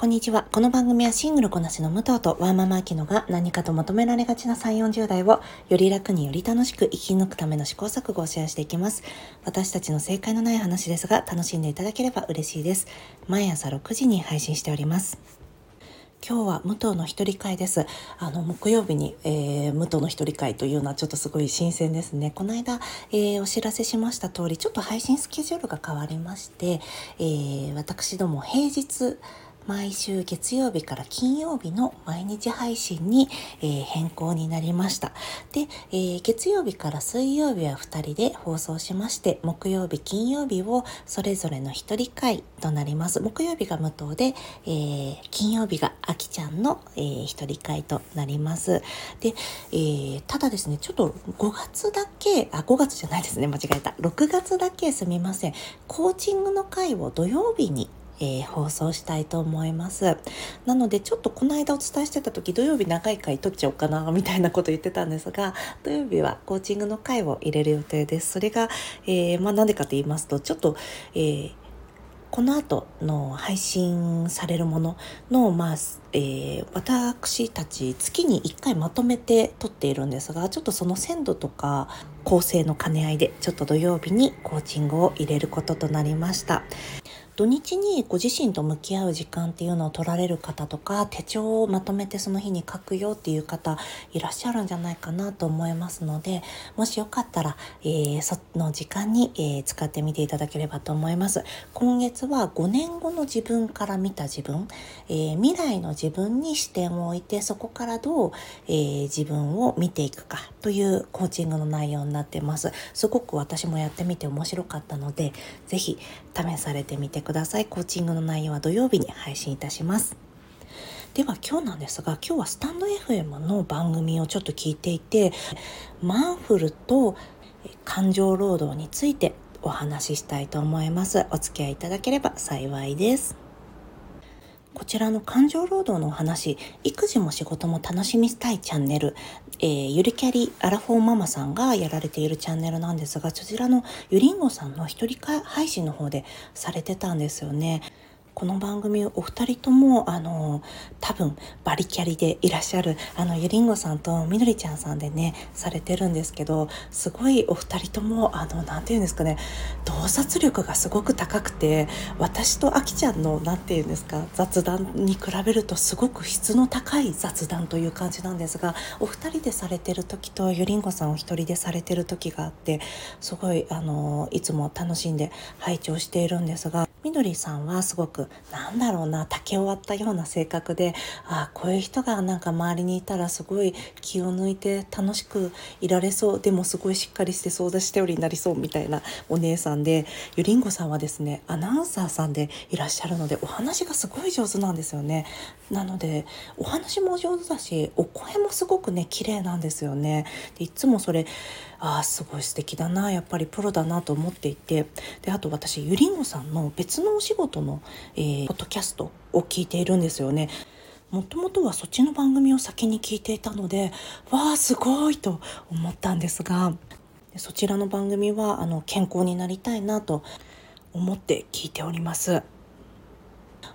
こんにちは。この番組はシングルこなしの武藤とワーママアキノが何かと求められがちな3、40代をより楽により楽しく生き抜くための試行錯誤をシェアしていきます。私たちの正解のない話ですが楽しんでいただければ嬉しいです。毎朝6時に配信しております。今日は武藤の一人会です。あの、木曜日に、えー、武藤の一人会というのはちょっとすごい新鮮ですね。この間、えー、お知らせしました通り、ちょっと配信スケジュールが変わりまして、えー、私ども平日、毎週月曜日から金曜日の毎日配信に、えー、変更になりました。で、えー、月曜日から水曜日は2人で放送しまして、木曜日、金曜日をそれぞれの一人会となります。木曜日が無糖で、えー、金曜日があきちゃんの、えー、一人会となります。で、えー、ただですね、ちょっと5月だけ、あ、5月じゃないですね、間違えた。6月だけすみません。コーチングの会を土曜日にえー、放送したいと思いますなのでちょっとこの間お伝えしてた時土曜日長い回撮っちゃおうかなみたいなこと言ってたんですが土曜日はコーチングの回を入れる予定ですそれが、えー、まあなんでかと言いますとちょっと、えーこの後の配信されるものの、まあえー、私たち月に1回まとめて撮っているんですがちょっとその鮮度とか構成の兼ね合いでちょっと土曜日にコーチングを入れることとなりました。土日にご自身と向き合う時間っていうのを取られる方とか手帳をまとめてその日に書くよっていう方いらっしゃるんじゃないかなと思いますのでもしよかったら、えー、その時間に、えー、使ってみていただければと思います。今月は5年後の自分から見た自分、えー、未来の自分に視点を置いてそこからどう、え自分を見ていくかというコーチングの内容になってます。すごく私もやってみて面白かったので是非試されてみてください。ください。コーチングの内容は土曜日に配信いたします。では今日なんですが今日はスタンド FM の番組をちょっと聞いていてマンフルと感情労働についてお話ししたいと思いますお付き合いいただければ幸いですこちらの感情労働のお話育児も仕事も楽しみたいチャンネル、えー、ゆりキャリアラフォーママさんがやられているチャンネルなんですがそちらのゆりんごさんの一人配信の方でされてたんですよね。この番組お二人ともあの多分バリキャリでいらっしゃるあのゆりんごさんとみどりちゃんさんでねされてるんですけどすごいお二人ともあの何て言うんですかね洞察力がすごく高くて私とあきちゃんの何て言うんですか雑談に比べるとすごく質の高い雑談という感じなんですがお二人でされてる時とゆりんごさんお一人でされてる時があってすごいあのいつも楽しんで拝聴しているんですがみどりさんはすごくなんだろうな竹終わったような性格であこういう人がなんか周りにいたらすごい気を抜いて楽しくいられそうでもすごいしっかりして相談しておりになりそうみたいなお姉さんでゆりんごさんはですねアナウンサーさんでいらっしゃるのでお話がすごい上手なんですよね。なのでお話も上手だしお声もすごくね綺麗なんですよね。でいつもそれああすごい素敵だなやっぱりプロだなと思っていてであと私ゆりんごさんの別のお仕事の、えー、ポッドキャストを聞いているんですよね。もともとはそっちの番組を先に聞いていたのでわあすごいと思ったんですがそちらの番組はあの健康になりたいなと思って聞いております。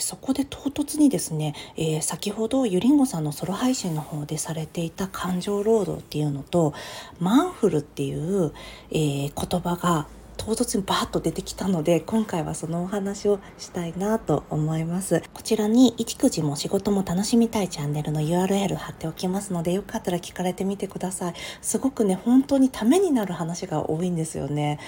そこで唐突にですね、えー、先ほどゆりんごさんのソロ配信の方でされていた感情労働っていうのとマンフルっていう、えー、言葉が唐突にバーッと出てきたので今回はそのお話をしたいなと思います。こちらに育児も仕事も楽しみたいチャンネルの URL 貼っておきますのでよかったら聞かれてみてください。すごくね本当にためになる話が多いんですよね。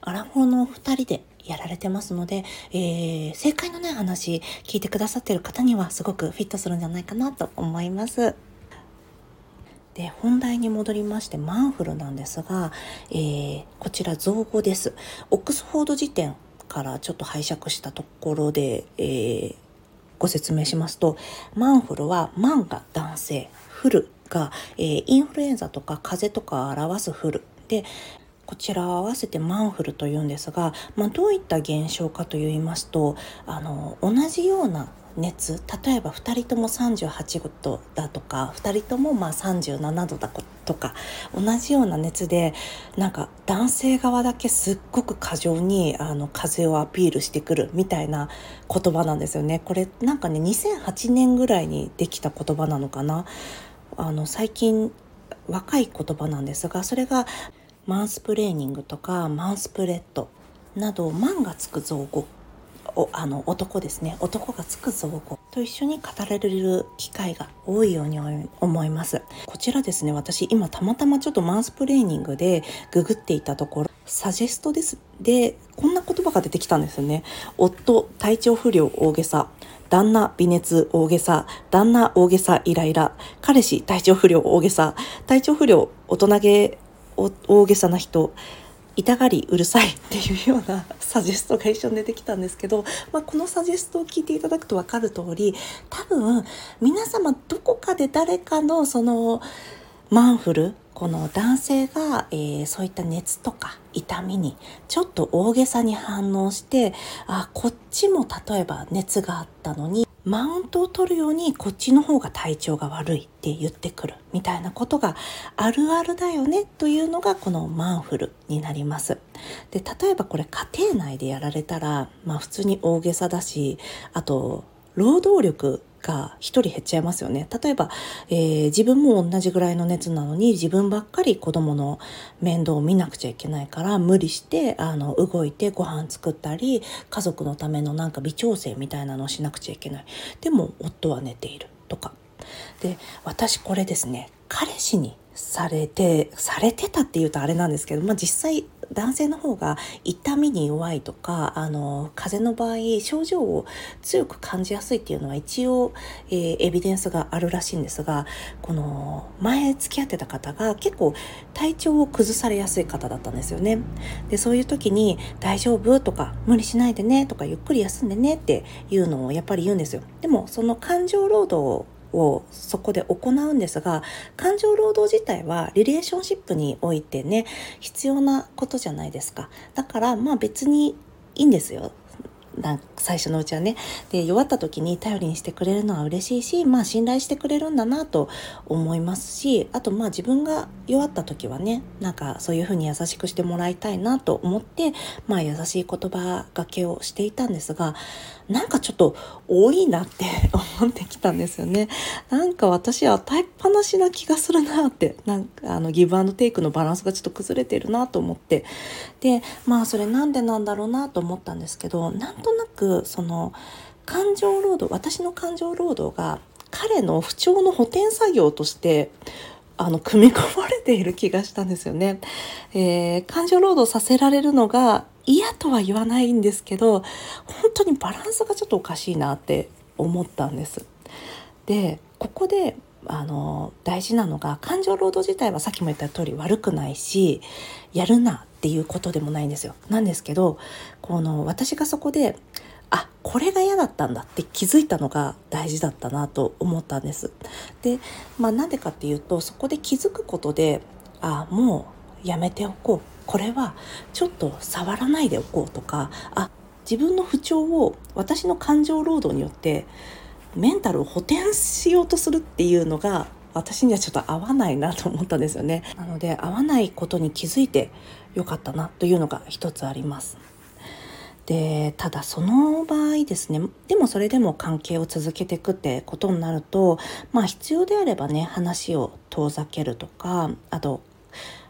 アラフォーの2人でやられてますので、えー、正解のない話聞いてくださってる方にはすごくフィットするんじゃないかなと思います。で本題に戻りましてマンフルなんですが、えー、こちら造語です。オックスフォード辞典からちょっと拝借したところで、えー、ご説明しますとマンフルはマンが男性フルが、えー、インフルエンザとか風邪とかを表すフルでこちらを合わせてマンフルというんですが、まあ、どういった現象かといいますとあの同じような熱例えば2人とも38度だとか2人ともまあ37度だとか同じような熱でなんか男性側だけすっごく過剰にあの風をアピールしてくるみたいな言葉なんですよね。これなんかね2008年ぐらいにできた言葉なのかなあの最近若い言葉なんですがそれがマンスプレーニングとかマンスプレッドなどマンがつく造語おあの男ですね。男がつく造語と一緒に語られる機会が多いように思います。こちらですね私今たまたまちょっとマンスプレーニングでググっていたところサジェストです。でこんな言葉が出てきたんですよね。夫体調不良大げさ。旦那微熱大げさ。旦那大げさイライラ。彼氏体調不良大げさ。体調不良大人げ大げさな人痛がりうるさいっていうような サジェストが一緒に出てきたんですけど、まあ、このサジェストを聞いていただくと分かる通り多分皆様どこかで誰かのそのマンフルこの男性が、えー、そういった熱とか痛みにちょっと大げさに反応してあこっちも例えば熱があったのにマウントを取るようにこっちの方が体調が悪いって言ってくるみたいなことがあるあるだよねというのがこのマンフルになります。で例えばこれ家庭内でやられたら、まあ、普通に大げさだしあと労働力が1人減っちゃいますよね。例えば、えー、自分も同じぐらいの熱なのに自分ばっかり子供の面倒を見なくちゃいけないから無理してあの動いてご飯作ったり家族のためのなんか微調整みたいなのをしなくちゃいけない。でも夫は寝ているとか。で私これですね彼氏にされてされてたっていうとあれなんですけど、まあ、実際男性の方が痛みに弱いとかあの風邪の場合症状を強く感じやすいっていうのは一応、えー、エビデンスがあるらしいんですがこの前付き合ってた方が結構体調を崩されやすい方だったんですよね。でそういう時に「大丈夫?」とか「無理しないでね」とか「ゆっくり休んでね」っていうのをやっぱり言うんですよ。でもその感情労働をそこで行うんですが感情労働自体はリレーションシップにおいてね必要なことじゃないですか。だからまあ別にいいんですよ。な最初のうちはねで弱った時に頼りにしてくれるのは嬉しいしまあ信頼してくれるんだなと思いますしあとまあ自分が弱った時はねなんかそういうふうに優しくしてもらいたいなと思ってまあ優しい言葉がけをしていたんですがなんかちょっと多いなって思ってきたんですよね。なんか私は与えっぱなしな気がするなって、なんかあのギブアンドテイクのバランスがちょっと崩れてるなと思って。で、まあそれなんでなんだろうなと思ったんですけど、なんとなくその感情労働、私の感情労働が彼の不調の補填作業としてあの組み込まれている気がしたんですよね。えー、感情労働させられるのが嫌とは言わないんですけど本当にバランスがちょっとおかしいなって思ったんです。でここであの大事なのが感情労働自体はさっきも言った通り悪くないしやるなっていうことでもないんですよ。なんですけどこの私がそこであこれが嫌だったんだって気づいたのが大事だったなと思ったんです。でまあなんでかっていうとそこで気づくことであもうやめておこうこれはちょっと触らないでおこうとかあ自分の不調を私の感情労働によってメンタルを補填しようとするっていうのが私にはちょっと合わないなと思ったんですよね。なので合わないことに気づいて良かったなというのが一つあります。でただその場合ですねでもそれでも関係を続けていくってことになるとまあ必要であればね話を遠ざけるとかあと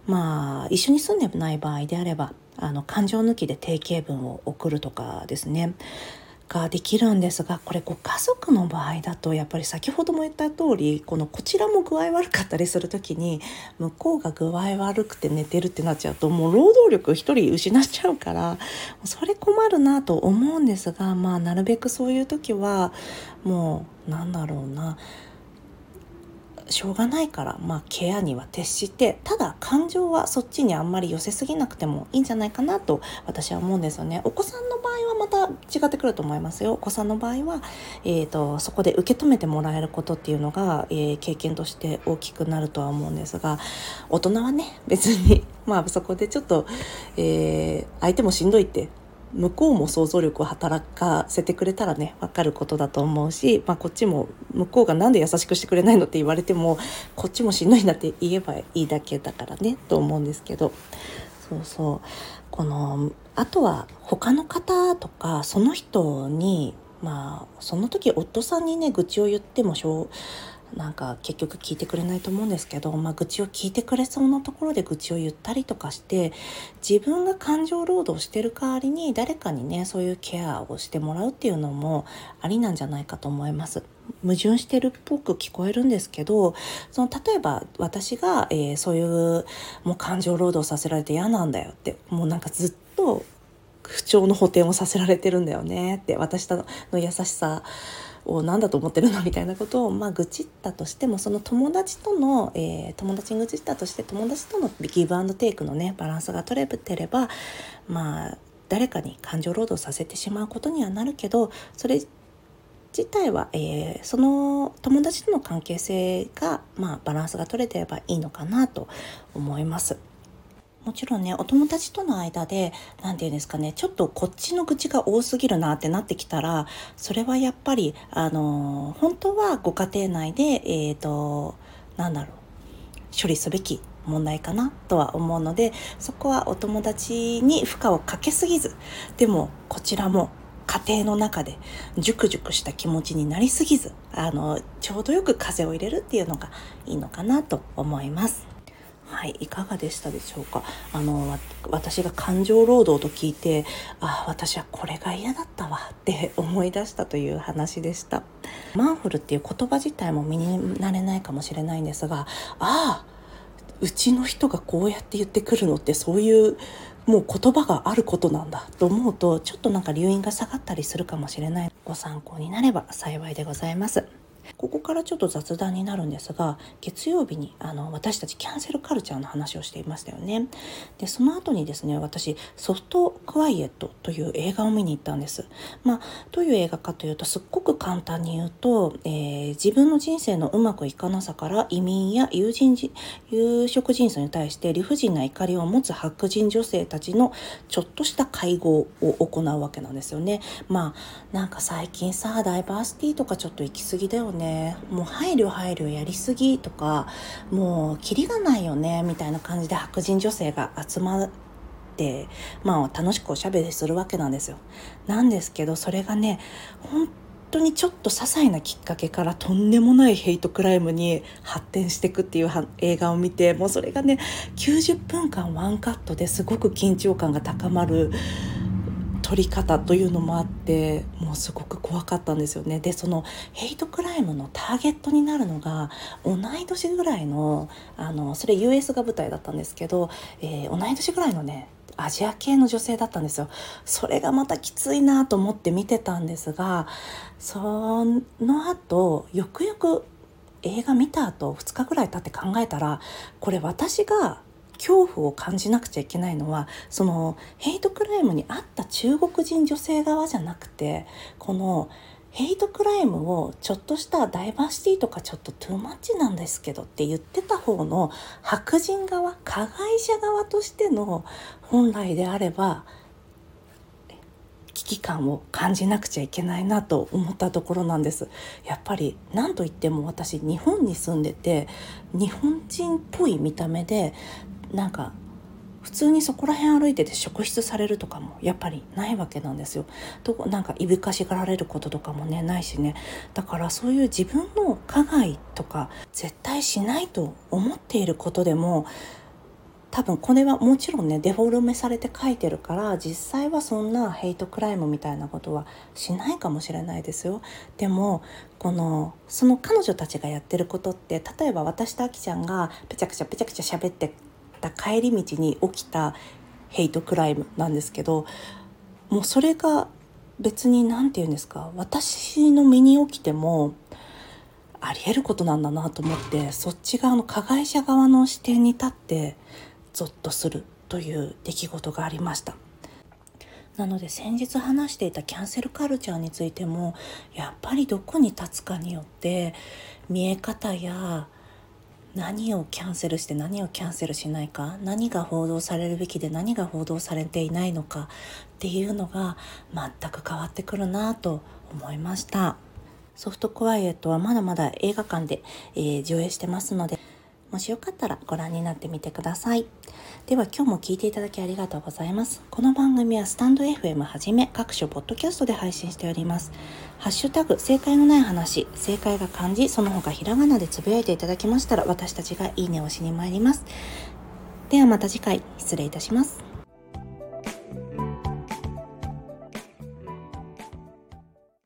まあ一緒に住んでない場合であればあの感情抜きで定型文を送るとかですねができるんですがこれご家族の場合だとやっぱり先ほども言った通りこのこちらも具合悪かったりする時に向こうが具合悪くて寝てるってなっちゃうともう労働力一人失っちゃうからそれ困るなと思うんですがまあなるべくそういう時はもうなんだろうなしょうがないから、まあ、ケアには徹してただ感情はそっちにあんまり寄せすぎなくてもいいんじゃないかなと私は思うんですよね。お子さんの場合はまた違ってくると思いますよ。お子さんの場合は、えーと、そこで受け止めてもらえることっていうのが、えー、経験として大きくなるとは思うんですが大人はね別に まあそこでちょっと、えー、相手もしんどいって向こうも想像力を働かせてくれたらね分かることだと思うし、まあ、こっちも向こうが何で優しくしてくれないのって言われてもこっちもしんどいんだって言えばいいだけだからねと思うんですけど。そうそう。このあとは他の方とかその人にまあその時夫さんにね愚痴を言ってもしょうなんか結局聞いてくれないと思うんですけど、まあ、愚痴を聞いてくれそうなところで愚痴を言ったりとかして自分が感情労働してる代わりに誰かにねそういうケアをしてもらうっていうのもありなんじゃないかと思います。矛盾してるっぽく聞こえるんですけどその例えば私が、えー、そういうもう感情労働させられて嫌なんだよってもうなんかずっと不調の補填をさせられてるんだよねって私の優しさを何だと思ってるの？みたいなことを、まあ、愚痴ったとしてもその友達との、えー、友達に愚痴ったとして友達とのギブアンドテイクのねバランスが取れてればまあ誰かに感情労働させてしまうことにはなるけどそれ自体は、えー、その友達との関係性が、まあ、バランスが取れてればいいのかなと思います。もちろんねお友達との間で何て言うんですかねちょっとこっちの愚痴が多すぎるなってなってきたらそれはやっぱりあの本当はご家庭内でえっ、ー、となんだろう処理すべき問題かなとは思うのでそこはお友達に負荷をかけすぎずでもこちらも家庭の中でジュクジュクした気持ちになりすぎずあのちょうどよく風を入れるっていうのがいいのかなと思います。はい、いかがでしたでしょうか？あの、私が感情労働と聞いて、あ、私はこれが嫌だったわって思い出したという話でした。マンフルっていう言葉自体も身になれないかもしれないんですが、ああ、うちの人がこうやって言ってくるのってそういうもう言葉があることなんだと思うとちょっとなんか留飲が下がったりするかもしれないご参考になれば幸いでございます。ここからちょっと雑談になるんですが月曜日にあの私たちキャンセルカルチャーの話をしていましたよね。でその後にですね私ソフトクワイエットという映画を見に行ったんです。まあどういう映画かというとすっごく簡単に言うと、えー、自分の人生のうまくいかなさから移民や友人有色人種に対して理不尽な怒りを持つ白人女性たちのちょっとした会合を行うわけなんですよね。まあなんか最近さダイバーシティとかちょっと行き過ぎだよね。ねもう配慮配慮やりすぎとかもうキリがないよねみたいな感じで白人女性が集まってまあ楽しくおしゃべりするわけなんですよ。なんですけどそれがね本当にちょっと些細なきっかけからとんでもないヘイトクライムに発展していくっていう映画を見てもうそれがね90分間ワンカットですごく緊張感が高まる取り方というのもあってもうすごく怖かったんですよね。でそのヘイトクライムのターゲットになるのが同い年ぐらいのあのそれ US が舞台だったんですけど、えー、同い年ぐらいのねアジア系の女性だったんですよ。それがまたきついなと思って見てたんですがその後よくよく映画見た後2日ぐらい経って考えたらこれ私が恐怖を感じなくちゃいけないのはそのヘイトクライムにあった中国人女性側じゃなくてこのヘイトクライムをちょっとしたダイバーシティとかちょっとトゥーマッチなんですけどって言ってた方の白人側加害者側としての本来であれば危機感を感じなくちゃいけないなと思ったところなんです。やっぱり何と言っても私日本に住んでて日本人っぽい見た目でなんか普通にそこら辺歩いてて職質されるとかもやっぱりないわけなんですよ。となんかいぶかしがられることとかもねないしねだからそういう自分の加害とか絶対しないと思っていることでも多分これはもちろんねデフォルメされて書いてるから実際はそんなヘイトクライムみたいなことはしないかもしれないですよでもこのその彼女たちがやってることって例えば私とあきちゃんがぺちゃくちゃぺちゃくちゃ喋ってた帰り道に起きたヘイトクライムなんですけどもうそれが別に何て言うんですか私の身に起きてもありえることなんだなと思ってそっち側の加害者側の視点に立ってゾッとするという出来事がありました。なので先日話していたキャンセルカルチャーについてもやっぱりどこに立つかによって見え方や何をキャンセルして何をキャンセルしないか何が報道されるべきで何が報道されていないのかっていうのが全く変わってくるなと思いました。ソフトクワイエットはまだまだ映画館で、えー、上映してますのでもしよかったらご覧になってみてください。では今日も聞いていただきありがとうございます。この番組はスタンド FM はじめ各種ポッドキャストで配信しております。ハッシュタグ正解のない話、正解が漢字、その他ひらがなでつぶやいていただきましたら私たちがいいねをしに参ります。ではまた次回失礼いたします。